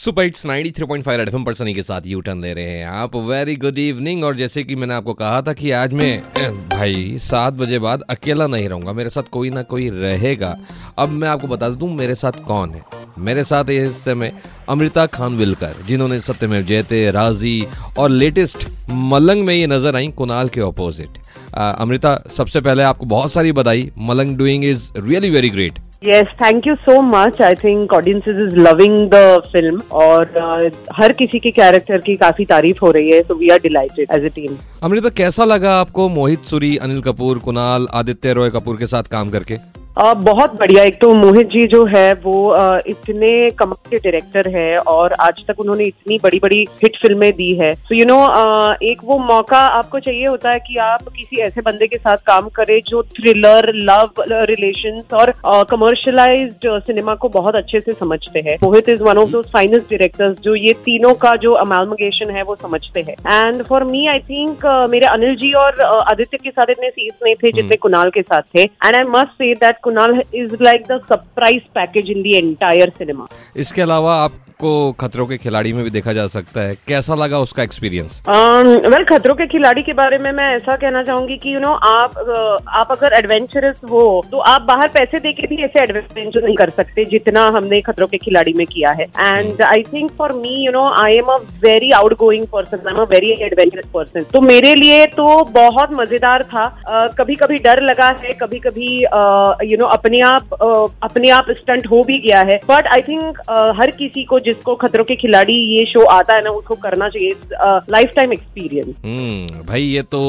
Super hits 93.5 red FM पर सनी के साथ यू टर्न ले रहे हैं आप। वेरी गुड इवनिंग और जैसे कि मैंने आपको कहा था कि आज मैं भाई, सात बजे बाद अकेला नहीं रहूँगा। मेरे साथ कोई ना कोई रहेगा। अब मैं आपको बता दूँ, मेरे साथ कौन है? मेरे साथ इस समय अमृता खान विलकर जिन्होंने सत्यमेव जयते, राज़ी और लेटेस्ट मलंग में ये नज़र आई, कुणाल के ऑपोजिट अमृता, सबसे पहले आपको बहुत सारी बधाई। Malang doing is really very great Yes, thank you so much. I think audiences is loving the film और uh, हर किसी के कैरेक्टर की काफ़ी तारीफ़ हो रही है so we are delighted as a team. Amrita कैसा लगा आपको मोहित सुरी अनिल कपूर कुणाल आदित्य रॉय कपूर के साथ काम करके Uh, बहुत बढ़िया। एक तो मोहित जी जो है वो uh, इतने कमाल के डायरेक्टर है और आज तक उन्होंने इतनी बड़ी बड़ी हिट फ़िल्में दी है। तो यू नो एक वो मौका आपको चाहिए होता है कि आप किसी ऐसे बंदे के साथ काम करें जो थ्रिलर लव रिलेशन और कमर्शलाइज्ड uh, सिनेमा को बहुत अच्छे से समझते हैं। Mohit is one of the finest directors जो ये तीनों का जो अमालमगेशन है वो समझते हैं। And for me I think मेरे अनिल जी और आदित्य के साथ इतने सीन्स नहीं थे जितने कुणाल के साथ थे। And I must say that Kunal is like the surprise package in the entire cinema इसके अलावा आपको खतरों के खिलाड़ी में भी देखा जा सकता है। कैसा लगा उसका एक्सपीरियंस वेल खतरों के खिलाड़ी के बारे में मैं ऐसा कहना चाहूँगी कि यू नो आप आप अगर एडवेंचरस हो तो आप बाहर पैसे दे के भी ऐसे एडवेंचर नहीं कर सकते जितना हमने खतरों के खिलाड़ी में किया है। And I think for me you know I am a very outgoing person I am a very adventurous person तो मेरे लिए तो बहुत मज़ेदार था। uh, कभी कभी डर लगा है कभी कभी यू नो अपने आप uh, अपने आप स्टंट हो भी गया है। बट आई थिंक हर किसी को जिसको खतरों के खिलाड़ी ये शो आता है ना, उसको करना चाहिए लाइफ टाइम एक्सपीरियंस भाई ये तो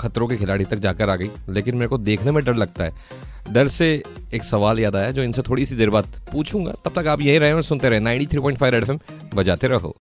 खतरों के खिलाड़ी तक जाकर आ गई, लेकिन मेरे को देखने में डर लगता है। डर से एक सवाल याद आया, जो इनसे थोड़ी सी देर बाद पूछूँगा, तब तक आप यही रहे और सुनते रहे 93.5 एफ़ एम बजाते रहो।